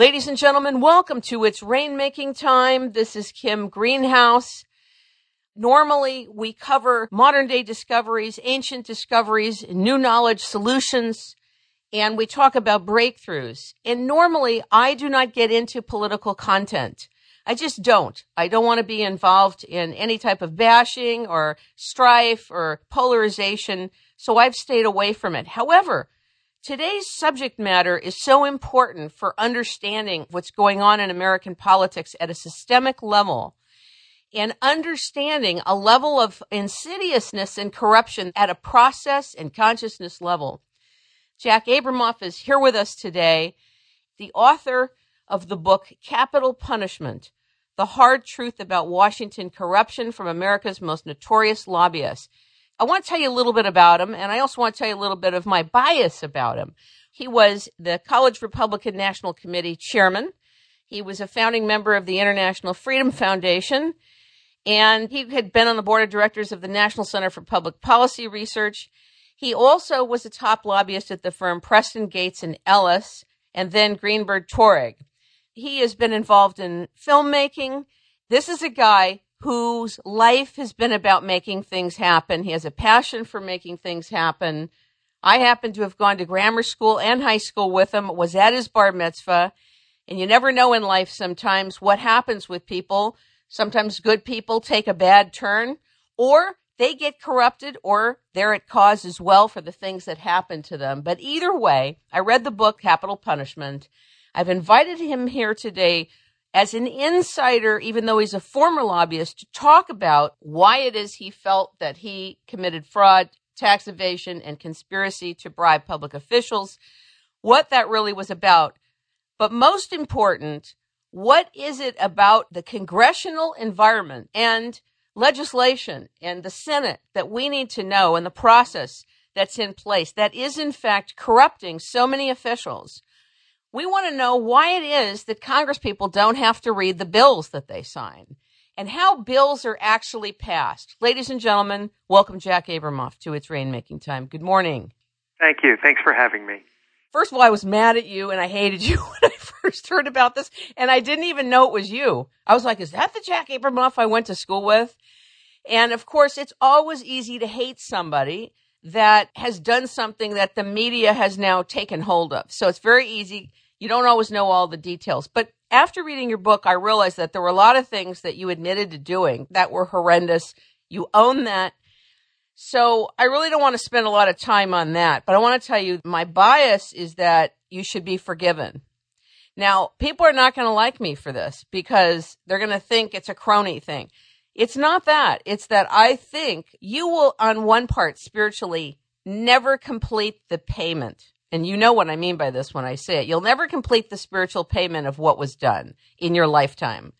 Ladies and gentlemen, welcome to It's Rainmaking Time. This is Kim Greenhouse. Normally, we cover modern day discoveries, ancient discoveries, new knowledge solutions, and we talk about breakthroughs. And normally, I do not get into political content. I just don't. I don't want to be involved in any type of bashing or strife or polarization, so I've stayed away from it. However, Today's subject matter is so important for understanding what's going on in American politics at a systemic level and understanding a level of insidiousness and corruption at a process and consciousness level. Jack Abramoff is here with us today, the author of the book Capitol Punishment The Hard Truth About Washington Corruption from America's Most Notorious Lobbyists. I want to tell you a little bit about him, and I also want to tell you a little bit of my bias about him. He was the College Republican National Committee chairman. He was a founding member of the International Freedom Foundation, and he had been on the board of directors of the National Center for Public Policy Research. He also was a top lobbyist at the firm Preston Gates and Ellis, and then Greenberg Traurig. He has been involved in filmmaking. This is a guy whose life has been about making things happen. He has a passion for making things happen. I happen to have gone to grammar school and high school with him, was at his bar mitzvah. And you never know in life sometimes what happens with people. Sometimes good people take a bad turn or they get corrupted or they're at cause as well for the things that happen to them. But either way, I read the book Capitol Punishment. I've invited him here today as an insider, even though he's a former lobbyist, to talk about why it is he felt that he committed fraud, tax evasion, and conspiracy to bribe public officials, what that really was about. But most important, what is it about the congressional environment and legislation and the Senate that we need to know and the process that's in place that is in fact corrupting so many officials? We want to know why it is that Congress people don't have to read the bills that they sign and how bills are actually passed. Ladies and gentlemen, welcome Jack Abramoff to It's Rainmaking Time. Good morning. Thank you. Thanks for having me. First of all, I was mad at you and I hated you when I first heard about this, and I didn't even know it was you. I was like, is that the Jack Abramoff I went to school with? And of course, it's always easy to hate somebody that has done something that the media has now taken hold of. So it's very easy you don't always know all the details. But after reading your book, I realized that there were a lot of things that you admitted to doing that were horrendous. You own that. So I really don't want to spend a lot of time on that, but I want to tell you my bias is that you should be forgiven. Now, people are not going to like me for this because they're going to think it's a crony thing. It's not that. It's that I think you will, on one part, spiritually, never complete the payment and you know what I mean by this when I say it. You'll never complete the spiritual payment of what was done in your lifetime.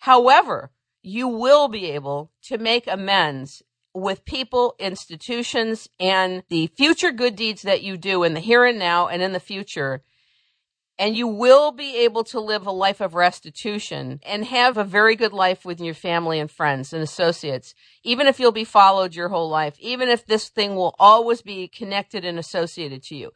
However, you will be able to make amends with people, institutions, and the future good deeds that you do in the here and now and in the future. And you will be able to live a life of restitution and have a very good life with your family and friends and associates, even if you'll be followed your whole life, even if this thing will always be connected and associated to you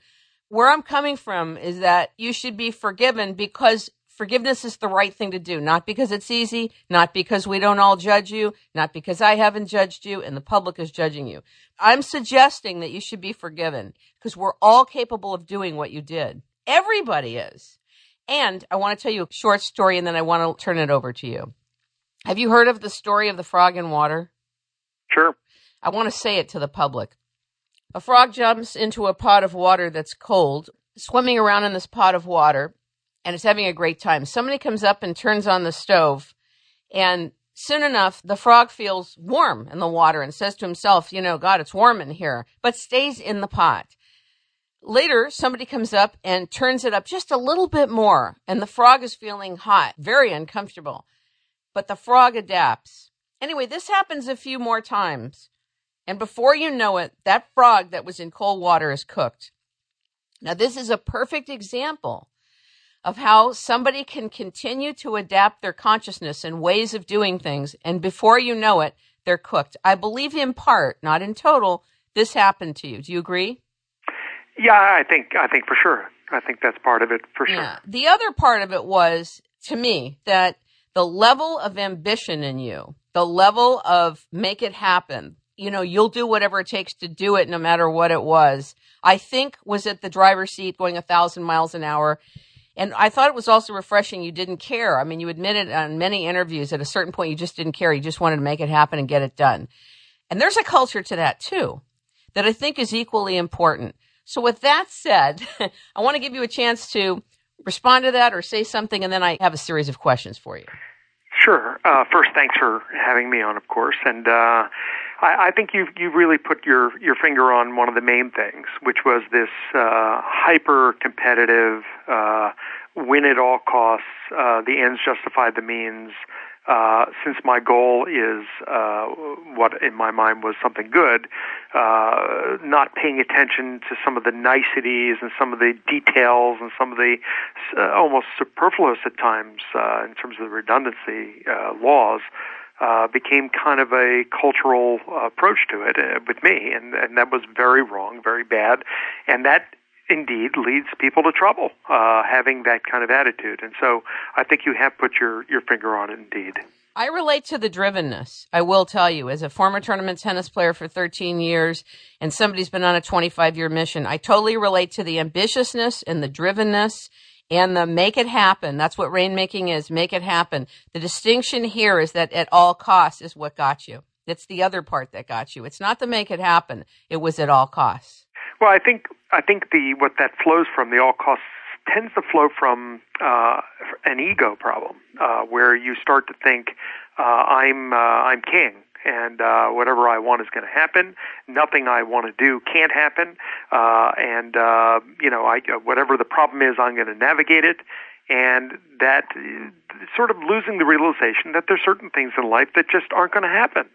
where I'm coming from is that you should be forgiven because forgiveness is the right thing to do, not because it's easy, not because we don't all judge you, not because I haven't judged you and the public is judging you. I'm suggesting that you should be forgiven because we're all capable of doing what you did. Everybody is. And I want to tell you a short story and then I want to turn it over to you. Have you heard of the story of the frog in water? Sure. I want to say it to the public. A frog jumps into a pot of water that's cold, swimming around in this pot of water, and is having a great time. Somebody comes up and turns on the stove, and soon enough, the frog feels warm in the water and says to himself, You know, God, it's warm in here, but stays in the pot. Later, somebody comes up and turns it up just a little bit more, and the frog is feeling hot, very uncomfortable. But the frog adapts. Anyway, this happens a few more times. And before you know it, that frog that was in cold water is cooked. Now, this is a perfect example of how somebody can continue to adapt their consciousness and ways of doing things. And before you know it, they're cooked. I believe in part, not in total, this happened to you. Do you agree? Yeah, I think I think for sure. I think that's part of it for sure. Yeah. The other part of it was, to me, that the level of ambition in you, the level of make it happen, you know, you'll do whatever it takes to do it no matter what it was, I think was at the driver's seat going a thousand miles an hour. And I thought it was also refreshing. You didn't care. I mean, you admitted on many interviews at a certain point you just didn't care. You just wanted to make it happen and get it done. And there's a culture to that too that I think is equally important. So with that said, I want to give you a chance to respond to that or say something, and then I have a series of questions for you. Sure. Uh, first, thanks for having me on, of course, and uh, I, I think you've you really put your your finger on one of the main things, which was this uh, hyper competitive, uh, win at all costs, uh, the ends justify the means uh, since my goal is uh, what in my mind was something good, uh, not paying attention to some of the niceties and some of the details and some of the uh, almost superfluous at times uh, in terms of the redundancy uh, laws. Uh, became kind of a cultural approach to it uh, with me, and, and that was very wrong, very bad, and that indeed leads people to trouble uh, having that kind of attitude. And so I think you have put your, your finger on it indeed. I relate to the drivenness. I will tell you, as a former tournament tennis player for 13 years and somebody's been on a 25 year mission, I totally relate to the ambitiousness and the drivenness and the make it happen. That's what rainmaking is. Make it happen. The distinction here is that at all costs is what got you. It's the other part that got you. It's not the make it happen. It was at all costs. Well, I think I think the what that flows from the all costs tends to flow from uh, an ego problem, uh, where you start to think uh, I'm uh, I'm king, and uh, whatever I want is going to happen. Nothing I want to do can't happen, uh, and uh, you know, I whatever the problem is, I'm going to navigate it. And that uh, sort of losing the realization that there's certain things in life that just aren't going to happen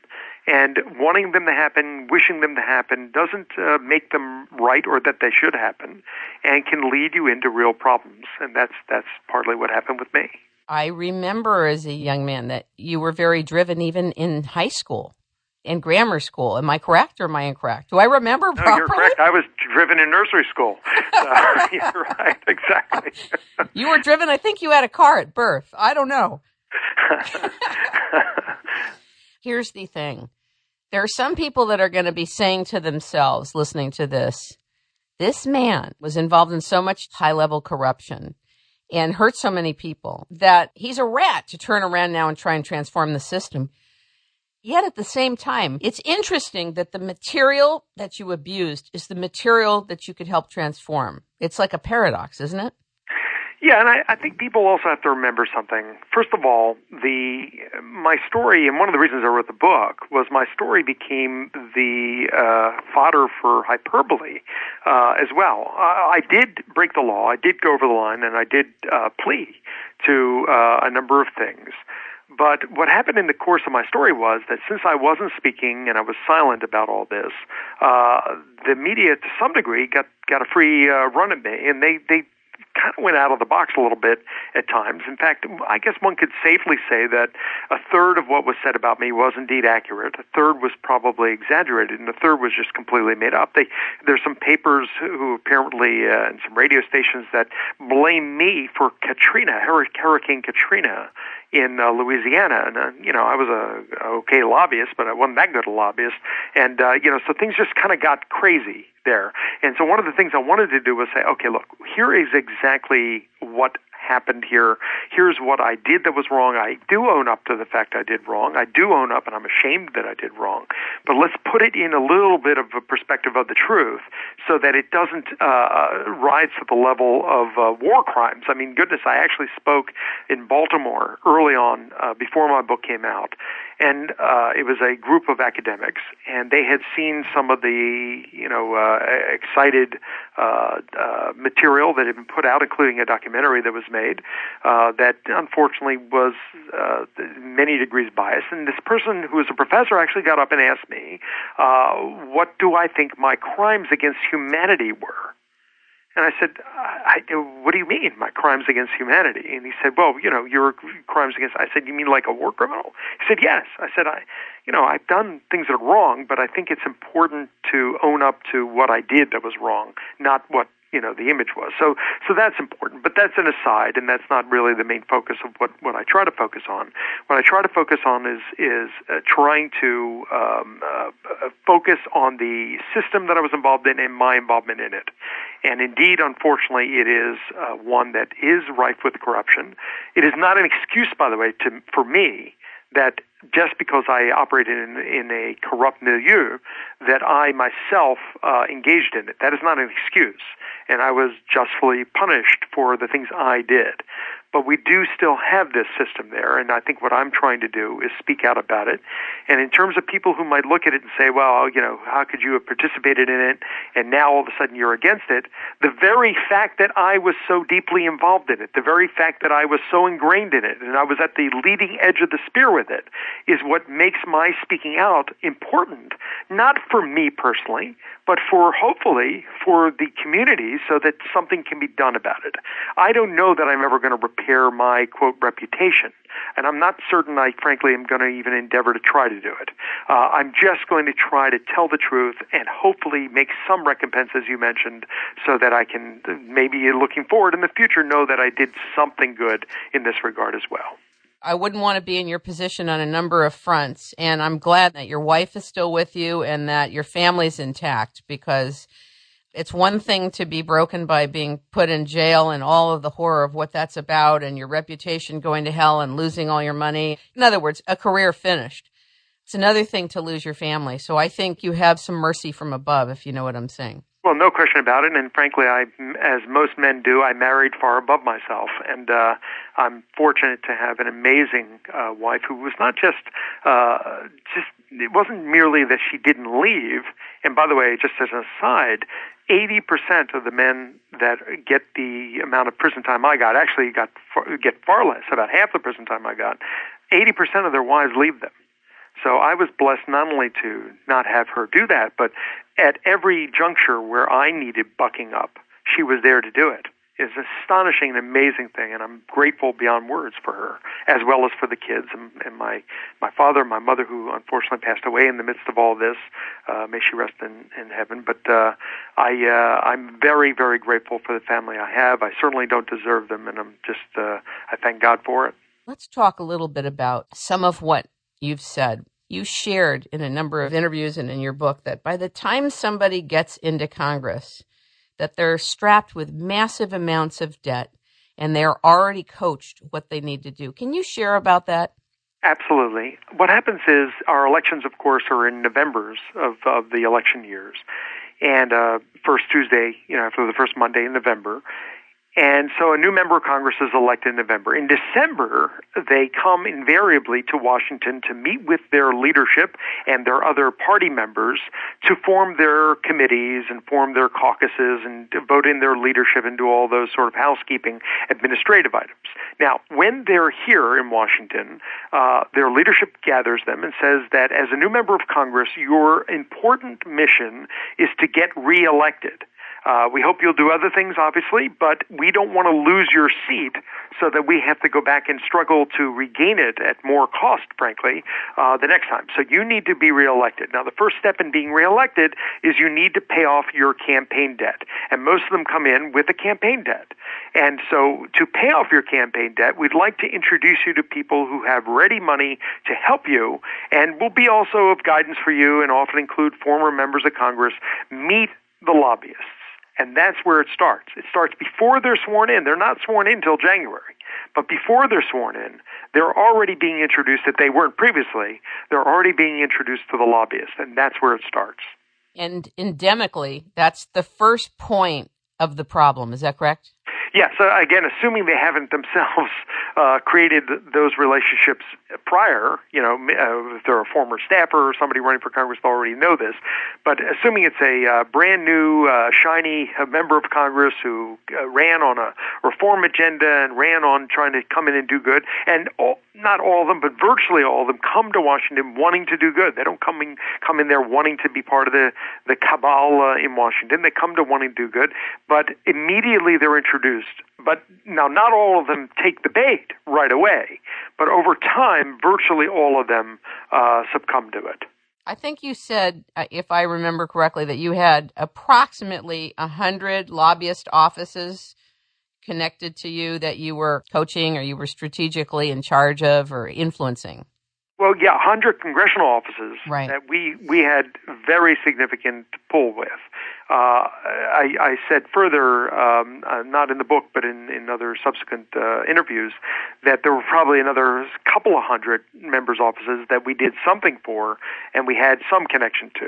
and wanting them to happen, wishing them to happen, doesn't uh, make them right or that they should happen, and can lead you into real problems. And that's that's partly what happened with me. I remember as a young man that you were very driven, even in high school, in grammar school. Am I correct or am I incorrect? Do I remember no, properly? you're correct. I was driven in nursery school. You're right, exactly. you were driven. I think you had a car at birth. I don't know. Here's the thing there are some people that are going to be saying to themselves, listening to this, this man was involved in so much high level corruption and hurt so many people that he's a rat to turn around now and try and transform the system. Yet at the same time, it's interesting that the material that you abused is the material that you could help transform. It's like a paradox, isn't it? Yeah, and I, I think people also have to remember something. First of all, the my story, and one of the reasons I wrote the book was my story became the uh, fodder for hyperbole uh, as well. I, I did break the law, I did go over the line, and I did uh, plea to uh, a number of things. But what happened in the course of my story was that since I wasn't speaking and I was silent about all this, uh, the media, to some degree, got got a free uh, run at me, and they they kind of went out of the box a little bit at times. In fact, I guess one could safely say that a third of what was said about me was indeed accurate. A third was probably exaggerated, and a third was just completely made up. They, there's some papers who apparently uh, and some radio stations that blame me for Katrina, Hurricane Katrina, in uh, Louisiana, and uh, you know I was a, okay lobbyist, but I wasn't that good a lobbyist, and uh, you know so things just kind of got crazy there. And so one of the things I wanted to do was say, okay, look, here is exactly what happened here. Here's what I did that was wrong. I do own up to the fact I did wrong. I do own up and I'm ashamed that I did wrong. But let's put it in a little bit of a perspective of the truth so that it doesn't uh, rise to the level of uh, war crimes. I mean, goodness, I actually spoke in Baltimore early on uh, before my book came out and uh, it was a group of academics, and they had seen some of the you know uh, excited uh, uh, material that had been put out, including a documentary that was made uh, that unfortunately was uh, many degrees biased. And this person, who was a professor, actually got up and asked me, "What do I think my crimes against humanity were?" And I said, I, I, what do you mean, my crimes against humanity? And he said, well, you know, your crimes against, I said, you mean like a war criminal? He said, yes. I said, I, you know, I've done things that are wrong, but I think it's important to own up to what I did that was wrong, not what you know the image was. So so that's important, but that's an aside, and that's not really the main focus of what what I try to focus on. What I try to focus on is is uh, trying to um, uh, uh focus on the system that I was involved in and my involvement in it. And indeed, unfortunately, it is uh, one that is rife with corruption. It is not an excuse, by the way, to for me that just because I operated in, in a corrupt milieu, that I myself uh, engaged in it. That is not an excuse, and I was justly punished for the things I did. But we do still have this system there, and I think what I'm trying to do is speak out about it. And in terms of people who might look at it and say, well, you know, how could you have participated in it and now all of a sudden you're against it? The very fact that I was so deeply involved in it, the very fact that I was so ingrained in it and I was at the leading edge of the spear with it is what makes my speaking out important, not for me personally, but for hopefully for the community so that something can be done about it. I don't know that I'm ever going to repair my quote reputation. And I'm not certain I frankly am going to even endeavor to try to do it. Uh, I'm just going to try to tell the truth and hopefully make some recompense, as you mentioned, so that I can maybe looking forward in the future know that I did something good in this regard as well. I wouldn't want to be in your position on a number of fronts. And I'm glad that your wife is still with you and that your family's intact because it's one thing to be broken by being put in jail and all of the horror of what that's about and your reputation going to hell and losing all your money. In other words, a career finished. It's another thing to lose your family. So I think you have some mercy from above, if you know what I'm saying. Well, no question about it. And frankly, I, as most men do, I married far above myself, and uh, I'm fortunate to have an amazing uh, wife who was not just uh, just. It wasn't merely that she didn't leave. And by the way, just as an aside, 80% of the men that get the amount of prison time I got actually got far, get far less, about half the prison time I got. 80% of their wives leave them. So I was blessed not only to not have her do that, but at every juncture where I needed bucking up, she was there to do it is an astonishing and amazing thing, and I'm grateful beyond words for her, as well as for the kids and, and my my father, and my mother, who unfortunately passed away in the midst of all this. Uh, may she rest in, in heaven. But uh, I uh, I'm very very grateful for the family I have. I certainly don't deserve them, and I'm just uh, I thank God for it. Let's talk a little bit about some of what you've said. You shared in a number of interviews and in your book that by the time somebody gets into Congress, that they're strapped with massive amounts of debt and they're already coached what they need to do. Can you share about that? Absolutely. What happens is our elections, of course, are in November's of, of the election years, and uh, first Tuesday, you know, after the first Monday in November, and so a new member of Congress is elected in November. In December, they come invariably to Washington to meet with their leadership and their other party members to form their committees and form their caucuses and vote in their leadership and do all those sort of housekeeping administrative items. Now, when they're here in Washington, uh, their leadership gathers them and says that as a new member of Congress, your important mission is to get reelected. Uh, we hope you'll do other things, obviously, but we don't want to lose your seat so that we have to go back and struggle to regain it at more cost, frankly, uh, the next time. So you need to be reelected. Now, the first step in being reelected is you need to pay off your campaign debt. And most of them come in with a campaign debt. And so to pay off your campaign debt, we'd like to introduce you to people who have ready money to help you and will be also of guidance for you and often include former members of Congress. Meet the lobbyists. And that's where it starts. It starts before they're sworn in. They're not sworn in until January. But before they're sworn in, they're already being introduced, if they weren't previously, they're already being introduced to the lobbyists. And that's where it starts. And endemically, that's the first point of the problem. Is that correct? Yeah, so again, assuming they haven't themselves uh, created those relationships prior, you know, uh, if they're a former staffer or somebody running for Congress, they already know this. But assuming it's a uh, brand new, uh, shiny uh, member of Congress who uh, ran on a reform agenda and ran on trying to come in and do good, and all, not all of them, but virtually all of them come to Washington wanting to do good. They don't come in, come in there wanting to be part of the, the cabal uh, in Washington. They come to wanting to do good, but immediately they're introduced. But now, not all of them take the bait right away, but over time, virtually all of them uh, succumb to it. I think you said, uh, if I remember correctly, that you had approximately 100 lobbyist offices connected to you that you were coaching or you were strategically in charge of or influencing. Well, yeah, 100 congressional offices right. that we, we had very significant pull with. Uh, I, I, said further, um, uh, not in the book, but in, in other subsequent uh, interviews, that there were probably another couple of hundred members' offices that we did something for and we had some connection to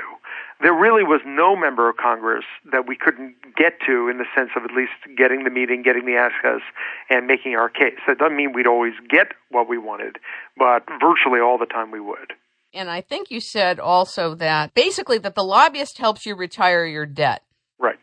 there really was no member of Congress that we couldn't get to in the sense of at least getting the meeting, getting the ask us, and making our case. That doesn't mean we'd always get what we wanted, but virtually all the time we would. And I think you said also that basically that the lobbyist helps you retire your debt. Right.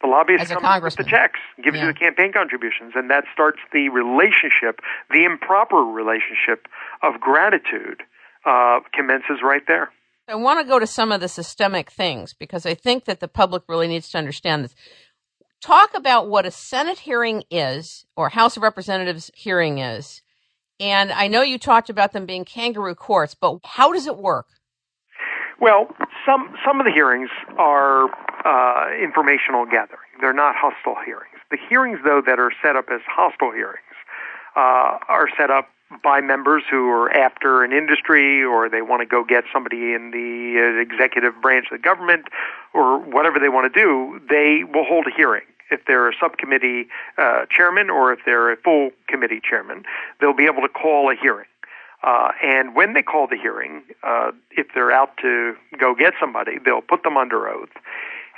The lobbyist comes with the checks, gives yeah. you the campaign contributions, and that starts the relationship, the improper relationship of gratitude uh, commences right there. I want to go to some of the systemic things because I think that the public really needs to understand this. Talk about what a Senate hearing is or House of Representatives hearing is. And I know you talked about them being kangaroo courts, but how does it work? Well, some some of the hearings are uh, informational gathering. They're not hostile hearings. The hearings, though, that are set up as hostile hearings uh, are set up by members who are after an industry or they want to go get somebody in the uh, executive branch of the government or whatever they want to do, they will hold a hearing. If they're a subcommittee uh, chairman or if they're a full committee chairman, they'll be able to call a hearing. Uh, and when they call the hearing, uh, if they're out to go get somebody, they'll put them under oath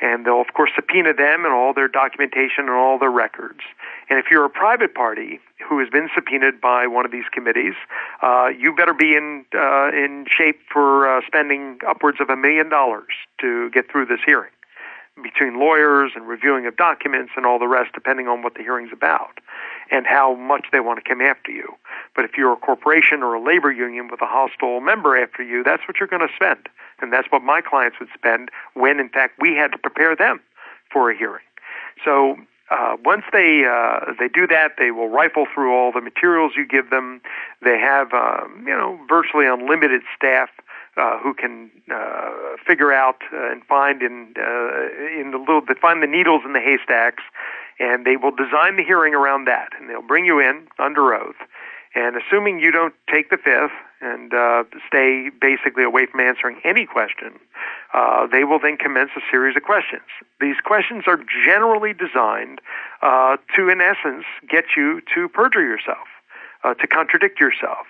and they'll of course subpoena them and all their documentation and all their records. And if you're a private party who has been subpoenaed by one of these committees, uh, you better be in uh, in shape for uh, spending upwards of a million dollars to get through this hearing, between lawyers and reviewing of documents and all the rest, depending on what the hearing's about and how much they want to come after you. But if you're a corporation or a labor union with a hostile member after you, that's what you're going to spend. And that's what my clients would spend when, in fact, we had to prepare them for a hearing. So uh, once they uh, they do that, they will rifle through all the materials you give them. They have um, you know virtually unlimited staff uh, who can uh, figure out uh, and find in uh, in the little find the needles in the haystacks, and they will design the hearing around that, and they'll bring you in under oath, and assuming you don't take the fifth and uh, stay basically away from answering any question, uh, they will then commence a series of questions. These questions are generally designed uh, to, in essence, get you to perjure yourself, uh, to contradict yourself,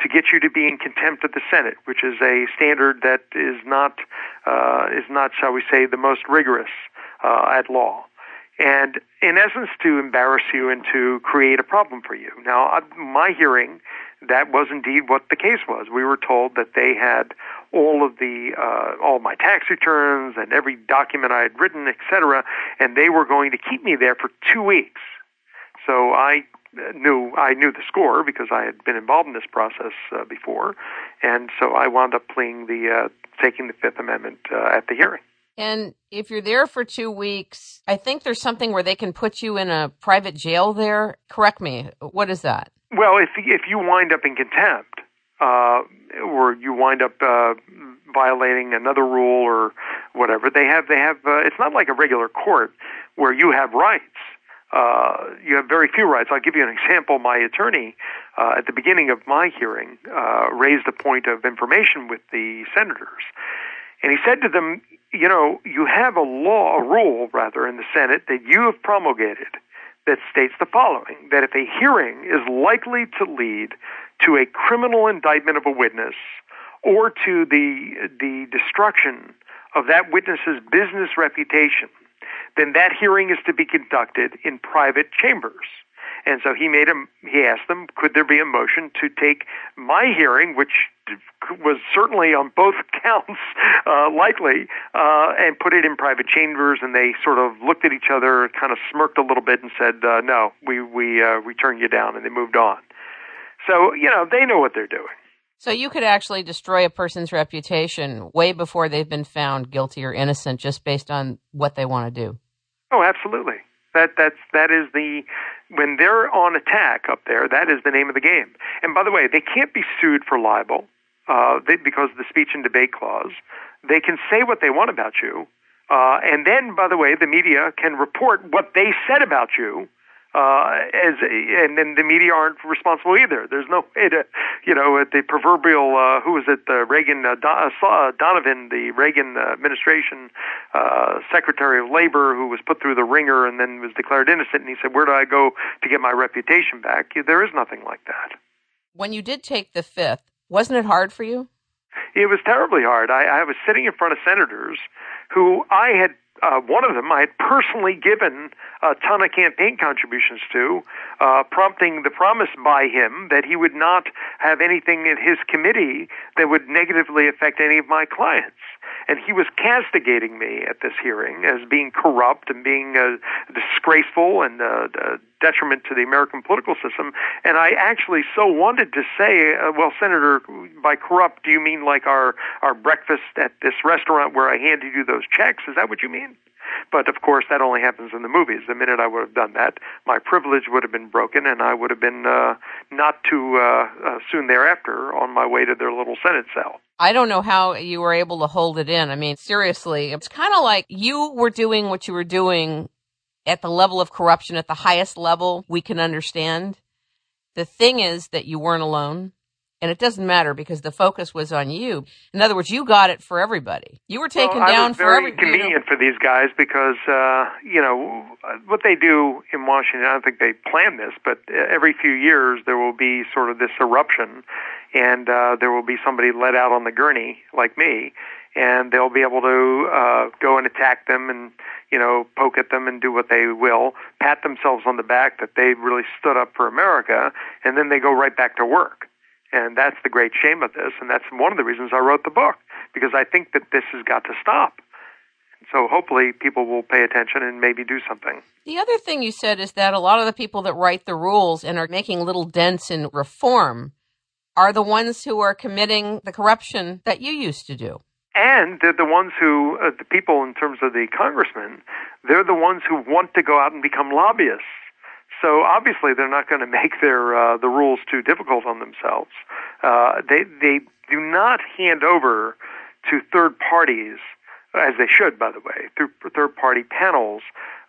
to get you to be in contempt of the Senate, which is a standard that is not uh, is not, shall we say, the most rigorous uh, at law and in essence to embarrass you and to create a problem for you. Now, my hearing, that was indeed what the case was. We were told that they had all of the uh, all my tax returns and every document I had written, etc., and they were going to keep me there for two weeks. So I knew I knew the score because I had been involved in this process uh, before, and so I wound up pleading the uh, taking the Fifth Amendment uh, at the hearing. And if you're there for two weeks, I think there's something where they can put you in a private jail there. Correct me. What is that? Well, if if you wind up in contempt, uh, or you wind up uh, violating another rule or whatever, they have they have. Uh, it's not like a regular court where you have rights. Uh, you have very few rights. I'll give you an example. My attorney, uh, at the beginning of my hearing, uh, raised a point of information with the senators, and he said to them, you know, you have a law, a rule rather, in the Senate that you have promulgated that states the following that if a hearing is likely to lead to a criminal indictment of a witness or to the, the destruction of that witness's business reputation, then that hearing is to be conducted in private chambers. And so he made him, he asked them, could there be a motion to take my hearing, which was certainly on both counts uh, likely, uh, and put it in private chambers. And they sort of looked at each other, kind of smirked a little bit, and said, uh, "No, we we uh, we turned you down," and they moved on. So you know they know what they're doing. So you could actually destroy a person's reputation way before they've been found guilty or innocent, just based on what they want to do. Oh, absolutely. That that's that is the when they're on attack up there. That is the name of the game. And by the way, they can't be sued for libel uh, they, because of the speech and debate clause. They can say what they want about you, uh, and then, by the way, the media can report what they said about you uh, as and then the media aren't responsible either. There's no way to, you know, at the proverbial uh, who was it, uh, Reagan uh, Don, uh, Donovan, the Reagan administration uh, Secretary of Labor, who was put through the wringer and then was declared innocent, and he said, "Where do I go to get my reputation back?" There is nothing like that. When you did take the fifth, wasn't it hard for you? It was terribly hard. I, I was sitting in front of senators who I had uh, one of them I had personally given a ton of campaign contributions to, uh, prompting the promise by him that he would not have anything in his committee that would negatively affect any of my clients. And he was castigating me at this hearing as being corrupt and being uh, disgraceful and uh, detriment to the American political system. And I actually so wanted to say, uh, well, Senator, by corrupt, do you mean like our, our breakfast at this restaurant where I handed you those checks? Is that what you mean? But of course, that only happens in the movies. The minute I would have done that, my privilege would have been broken, and I would have been uh, not too uh, uh, soon thereafter on my way to their little Senate cell. I don't know how you were able to hold it in. I mean, seriously, it's kind of like you were doing what you were doing at the level of corruption at the highest level we can understand. The thing is that you weren't alone. And it doesn't matter because the focus was on you. In other words, you got it for everybody. You were taken well, down for everybody. Very convenient for these guys because uh, you know what they do in Washington. I don't think they plan this, but every few years there will be sort of this eruption, and uh, there will be somebody let out on the gurney like me, and they'll be able to uh, go and attack them and you know poke at them and do what they will, pat themselves on the back that they really stood up for America, and then they go right back to work. And that's the great shame of this, and that's one of the reasons I wrote the book because I think that this has got to stop. So hopefully people will pay attention and maybe do something. The other thing you said is that a lot of the people that write the rules and are making little dents in reform are the ones who are committing the corruption that you used to do and they're the ones who, uh, the people in terms of the congressmen, they're the ones who want to go out and become lobbyists. So obviously they're not going to make their uh, the rules too difficult on themselves. Uh, they they do not hand over to third parties, as they should, by the way, through third party panels,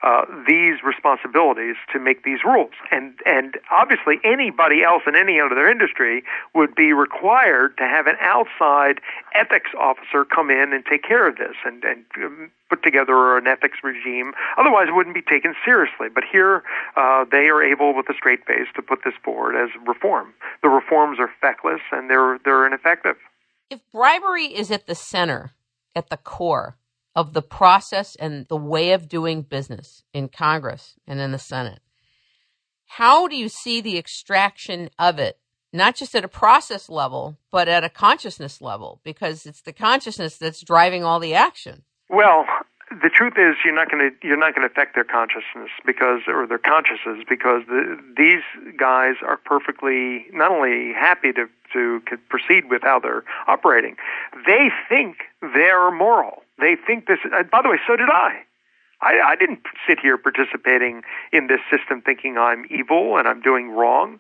uh, these responsibilities to make these rules. And and obviously anybody else in any other industry would be required to have an outside ethics officer come in and take care of this and and um, put together an ethics regime. Otherwise, it wouldn't be taken seriously. But here, uh, they are able, with a straight face, to put this forward as reform. The reforms are feckless and they're they're ineffective. If bribery is at the center, at the core of the process and the way of doing business in Congress and in the Senate. How do you see the extraction of it, not just at a process level, but at a consciousness level? Because it's the consciousness that's driving all the action. Well, the truth is you're not going to you're not going to affect their consciousness because or their consciences because the, these guys are perfectly not only happy to to proceed with how they're operating, they think they're moral. They think this. By the way, so did I. I. I didn't sit here participating in this system thinking I'm evil and I'm doing wrong.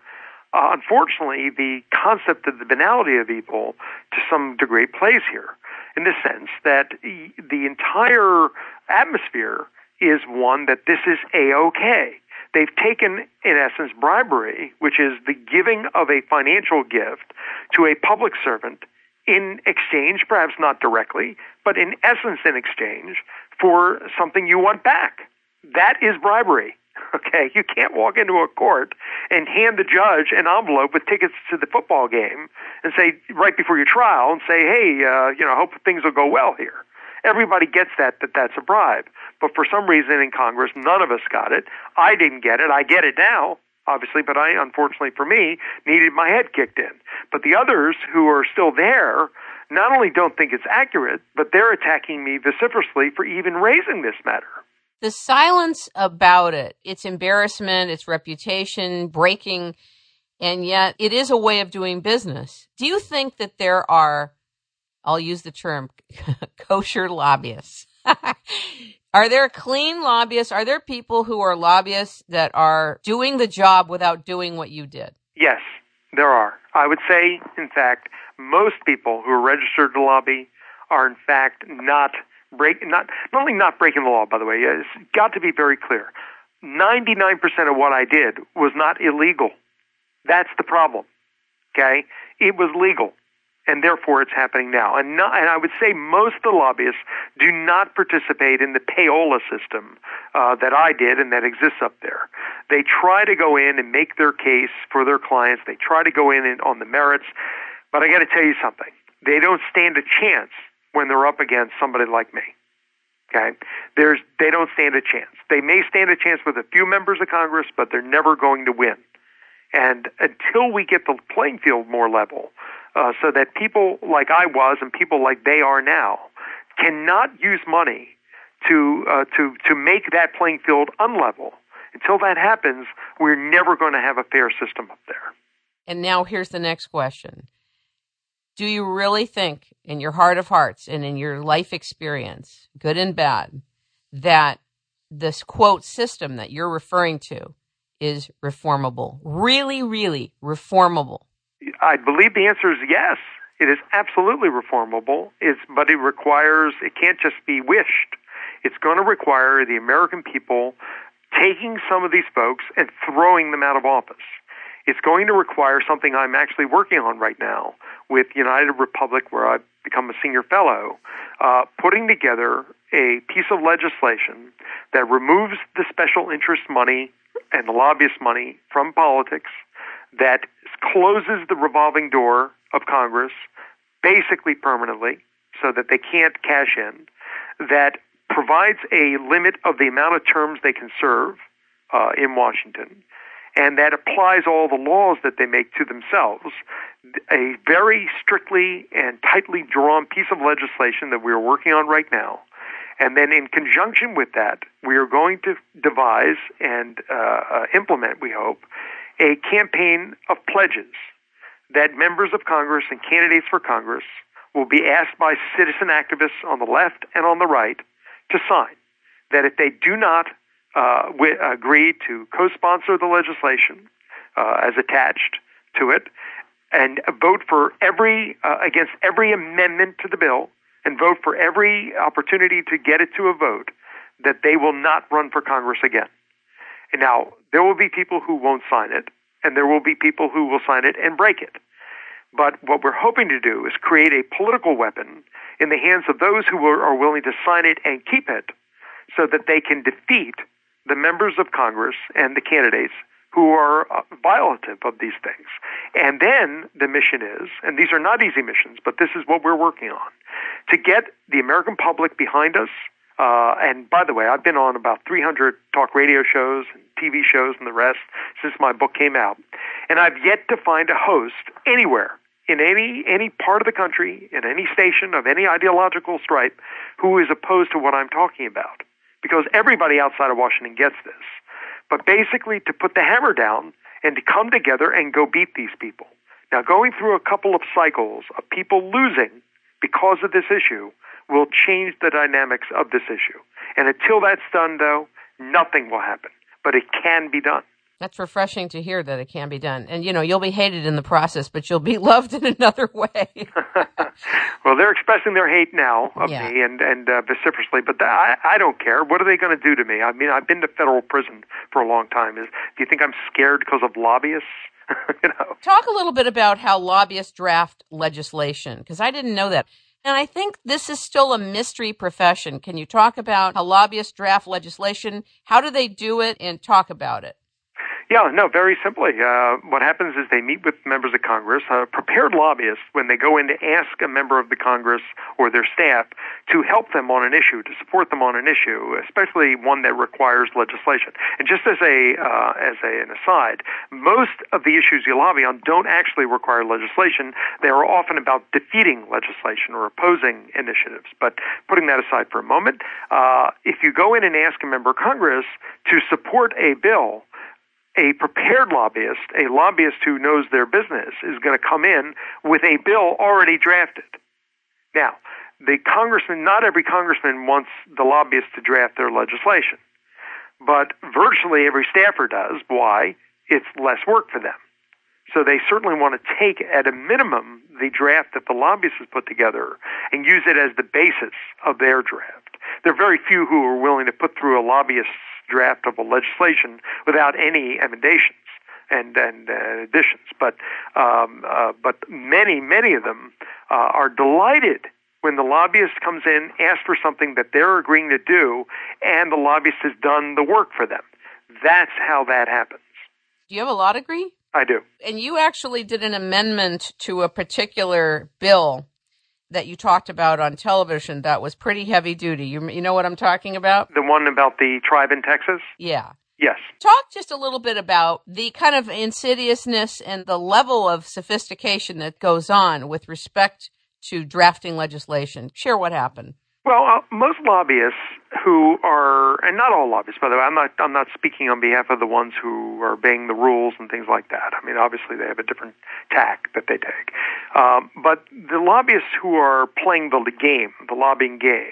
Uh, unfortunately, the concept of the banality of evil to some degree plays here in the sense that the entire atmosphere is one that this is a-okay. They've taken, in essence, bribery, which is the giving of a financial gift to a public servant in exchange, perhaps not directly, but in essence in exchange for something you want back. That is bribery. Okay, you can't walk into a court and hand the judge an envelope with tickets to the football game and say right before your trial and say, "Hey, uh, you know, hope things will go well here." Everybody gets that that that's a bribe, but for some reason in Congress, none of us got it. I didn't get it. I get it now obviously, but I, unfortunately for me, needed my head kicked in. But the others who are still there not only don't think it's accurate, but they're attacking me vociferously for even raising this matter. The silence about it, its embarrassment, its reputation, breaking, and yet it is a way of doing business. Do you think that there are, I'll use the term, kosher lobbyists? Are there clean lobbyists? Are there people who are lobbyists that are doing the job without doing what you did? Yes, there are. I would say, in fact, most people who are registered to lobby are in fact not break not not only not breaking the law. By the way, it's got to be very clear. 99% of what I did was not illegal. That's the problem. Okay, it was legal and therefore it's happening now. And, not, and I would say most of the lobbyists do not participate in the payola system uh, that I did and that exists up there. They try to go in and make their case for their clients. They try to go in and, on the merits, but I got to tell you something. They don't stand a chance when they're up against somebody like me. Okay, there's they don't stand a chance. They may stand a chance with a few members of Congress, but they're never going to win. And until we get the playing field more level, uh, so that people like I was and people like they are now cannot use money to uh, to to make that playing field unlevel. Until that happens, we're never going to have a fair system up there. And now here's the next question. Do you really think in your heart of hearts and in your life experience, good and bad, that this quote system that you're referring to is reformable? Really, really reformable? I believe the answer is yes. It is absolutely reformable. It's, but it requires, it can't just be wished. It's going to require the American people taking some of these folks and throwing them out of office. It's going to require something I'm actually working on right now with United Republic, where I've become a senior fellow, uh, putting together a piece of legislation that removes the special interest money and the lobbyist money from politics that closes the revolving door of Congress basically permanently so that they can't cash in, that provides a limit of the amount of terms they can serve uh, in Washington, and that applies all the laws that they make to themselves. A very strictly and tightly drawn piece of legislation that we are working on right now. And then, in conjunction with that, we are going to devise and uh, uh, implement, we hope, a campaign of pledges that members of Congress and candidates for Congress will be asked by citizen activists on the left and on the right to sign. That if they do not uh, to co-sponsor the legislation uh, as attached to it, and vote for every uh, against every amendment to the bill, and vote for every opportunity to get it to a vote, that they will not run for Congress again. And now, there will be people who won't sign it, and there will be people who will sign it and break it. But what we're hoping to do is create a political weapon in the hands of those who are willing to sign it and keep it so that they can defeat the members of Congress and the candidates who are uh, violative of these things. And then the mission is, and these are not easy missions, but this is what we're working on, to get the American public behind us uh, and by the way, I've been on about 300 talk radio shows and TV shows and the rest since my book came out. And I've yet to find a host anywhere in any any part of the country, in any station of any ideological stripe, who is opposed to what I'm talking about. Because everybody outside of Washington gets this. But basically to put the hammer down and to come together and go beat these people. Now going through a couple of cycles of people losing because of this issue will change the dynamics of this issue. And until that's done, though, nothing will happen. But it can be done. That's refreshing to hear that it can be done. And, you know, you'll be hated in the process, but you'll be loved in another way. well, they're expressing their hate now of yeah. me and, and uh, vociferously, but I, I don't care. What are they going to do to me? I mean, I've been to federal prison for a long time. Is Do you think I'm scared because of lobbyists? you know? Talk a little bit about how lobbyists draft legislation, because I didn't know that. And I think this is still a mystery profession. Can you talk about how lobbyists draft legislation? How do they do it and talk about it? Yeah, no, very simply. Uh, what happens is they meet with members of Congress, uh, prepared lobbyists, when they go in to ask a member of the Congress or their staff to help them on an issue, to support them on an issue, especially one that requires legislation. And just as a uh, as a, an aside, most of the issues you lobby on don't actually require legislation. They are often about defeating legislation or opposing initiatives. But putting that aside for a moment, uh, if you go in and ask a member of Congress to support a bill a prepared lobbyist, a lobbyist who knows their business, is going to come in with a bill already drafted. Now, the congressman, not every congressman wants the lobbyist to draft their legislation, but virtually every staffer does. Why? It's less work for them. So they certainly want to take, at a minimum, the draft that the lobbyist has put together and use it as the basis of their draft. There are very few who are willing to put through a lobbyist's draft of a legislation without any emendations and and uh, additions. But um, uh, but many many of them uh, are delighted when the lobbyist comes in, asks for something that they're agreeing to do, and the lobbyist has done the work for them. That's how that happens. Do you have a law degree? I do. And you actually did an amendment to a particular bill that you talked about on television that was pretty heavy duty. You, you know what I'm talking about? The one about the tribe in Texas? Yeah. Yes. Talk just a little bit about the kind of insidiousness and the level of sophistication that goes on with respect to drafting legislation. Share what happened. Well, uh, most lobbyists who are, and not all lobbyists, by the way, I'm not, I'm not speaking on behalf of the ones who are obeying the rules and things like that. I mean, obviously they have a different tack that they take. Um, but the lobbyists who are playing the game, the lobbying game,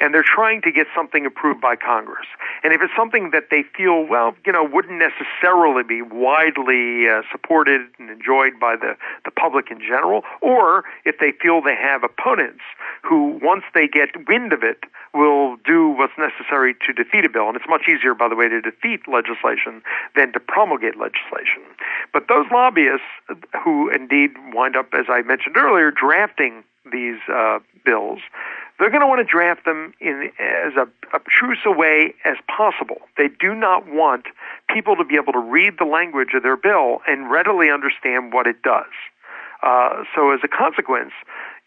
and they're trying to get something approved by Congress. And if it's something that they feel, well, you know, wouldn't necessarily be widely uh, supported and enjoyed by the, the public in general, or if they feel they have opponents who, once they get wind of it, will do what's necessary to defeat a bill. And it's much easier, by the way, to defeat legislation than to promulgate legislation. But those lobbyists who indeed wind up, as I mentioned earlier, drafting these uh, bills, they're going to want to draft them in as obtruse a way as possible. They do not want people to be able to read the language of their bill and readily understand what it does. Uh, so as a consequence,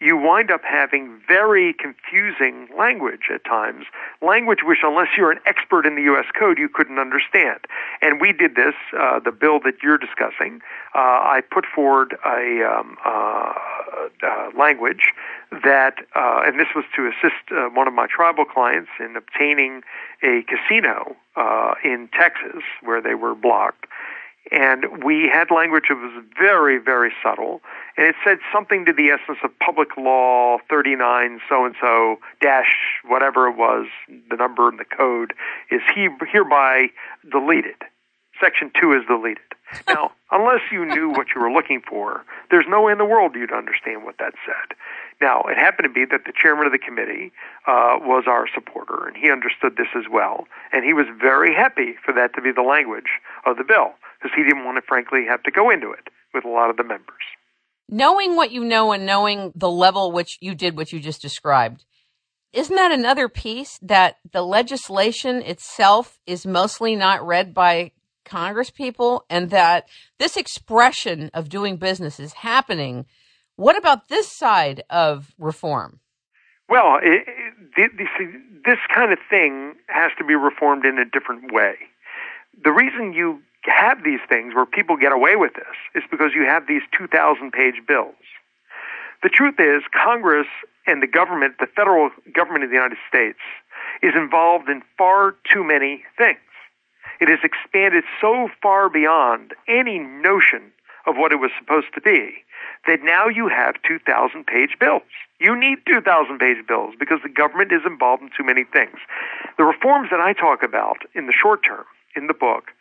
you wind up having very confusing language at times, language which, unless you're an expert in the U.S. Code, you couldn't understand. And we did this, uh, the bill that you're discussing. Uh, I put forward a um, uh, uh language that, uh, and this was to assist uh, one of my tribal clients in obtaining a casino in Texas where they were blocked and we had language that was very, very subtle, and it said something to the essence of public law 39 so and so dash whatever it was, the number in the code is hereby deleted. Section 2 is deleted. Now, unless you knew what you were looking for, there's no way in the world you'd understand what that said. Now, it happened to be that the chairman of the committee uh, was our supporter, and he understood this as well, and he was very happy for that to be the language of the bill because he didn't want to, frankly, have to go into it with a lot of the members. Knowing what you know and knowing the level which you did what you just described, isn't that another piece that the legislation itself is mostly not read by Congress people and that this expression of doing business is happening? What about this side of reform? Well, it, it, this kind of thing has to be reformed in a different way. The reason you have these things where people get away with this is because you have these 2,000 page bills. The truth is, Congress and the government, the federal government of the United States, is involved in far too many things. It has expanded so far beyond any notion of what it was supposed to be that now you have 2,000 page bills. You need 2,000 page bills because the government is involved in too many things. The reforms that I talk about in the short term in the book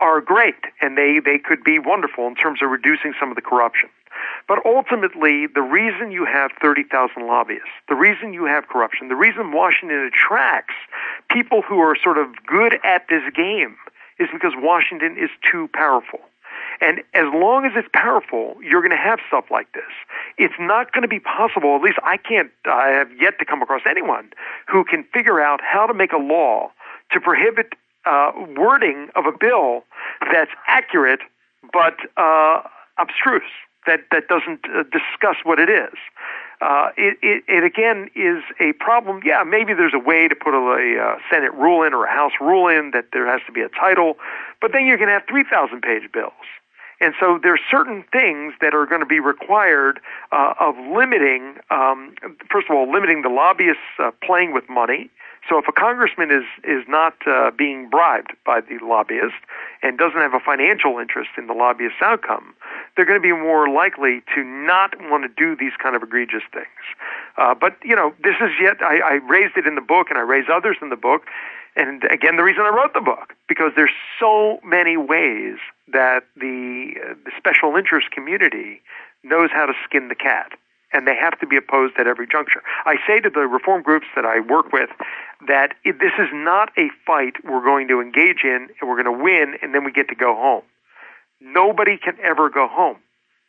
are great and they, they could be wonderful in terms of reducing some of the corruption. But ultimately, the reason you have 30,000 lobbyists, the reason you have corruption, the reason Washington attracts people who are sort of good at this game is because Washington is too powerful. And as long as it's powerful, you're going to have stuff like this. It's not going to be possible, at least I can't, I have yet to come across anyone who can figure out how to make a law to prohibit uh, wording of a bill that's accurate but uh, abstruse, that, that doesn't uh, discuss what it is. Uh, it, it, it, again is a problem. Yeah, maybe there's a way to put a, a, uh, Senate rule in or a House rule in that there has to be a title, but then you're going to have 3,000 page bills. And so there's certain things that are going to be required uh, of limiting, um, first of all, limiting the lobbyists uh, playing with money. So if a congressman is is not uh, being bribed by the lobbyist and doesn't have a financial interest in the lobbyist's outcome, they're going to be more likely to not want to do these kind of egregious things. Uh, but you know, this is yet I, I raised it in the book, and I raise others in the book. And again, the reason I wrote the book because there's so many ways that the, uh, the special interest community knows how to skin the cat and they have to be opposed at every juncture. I say to the reform groups that I work with that this is not a fight we're going to engage in and we're going to win and then we get to go home. Nobody can ever go home.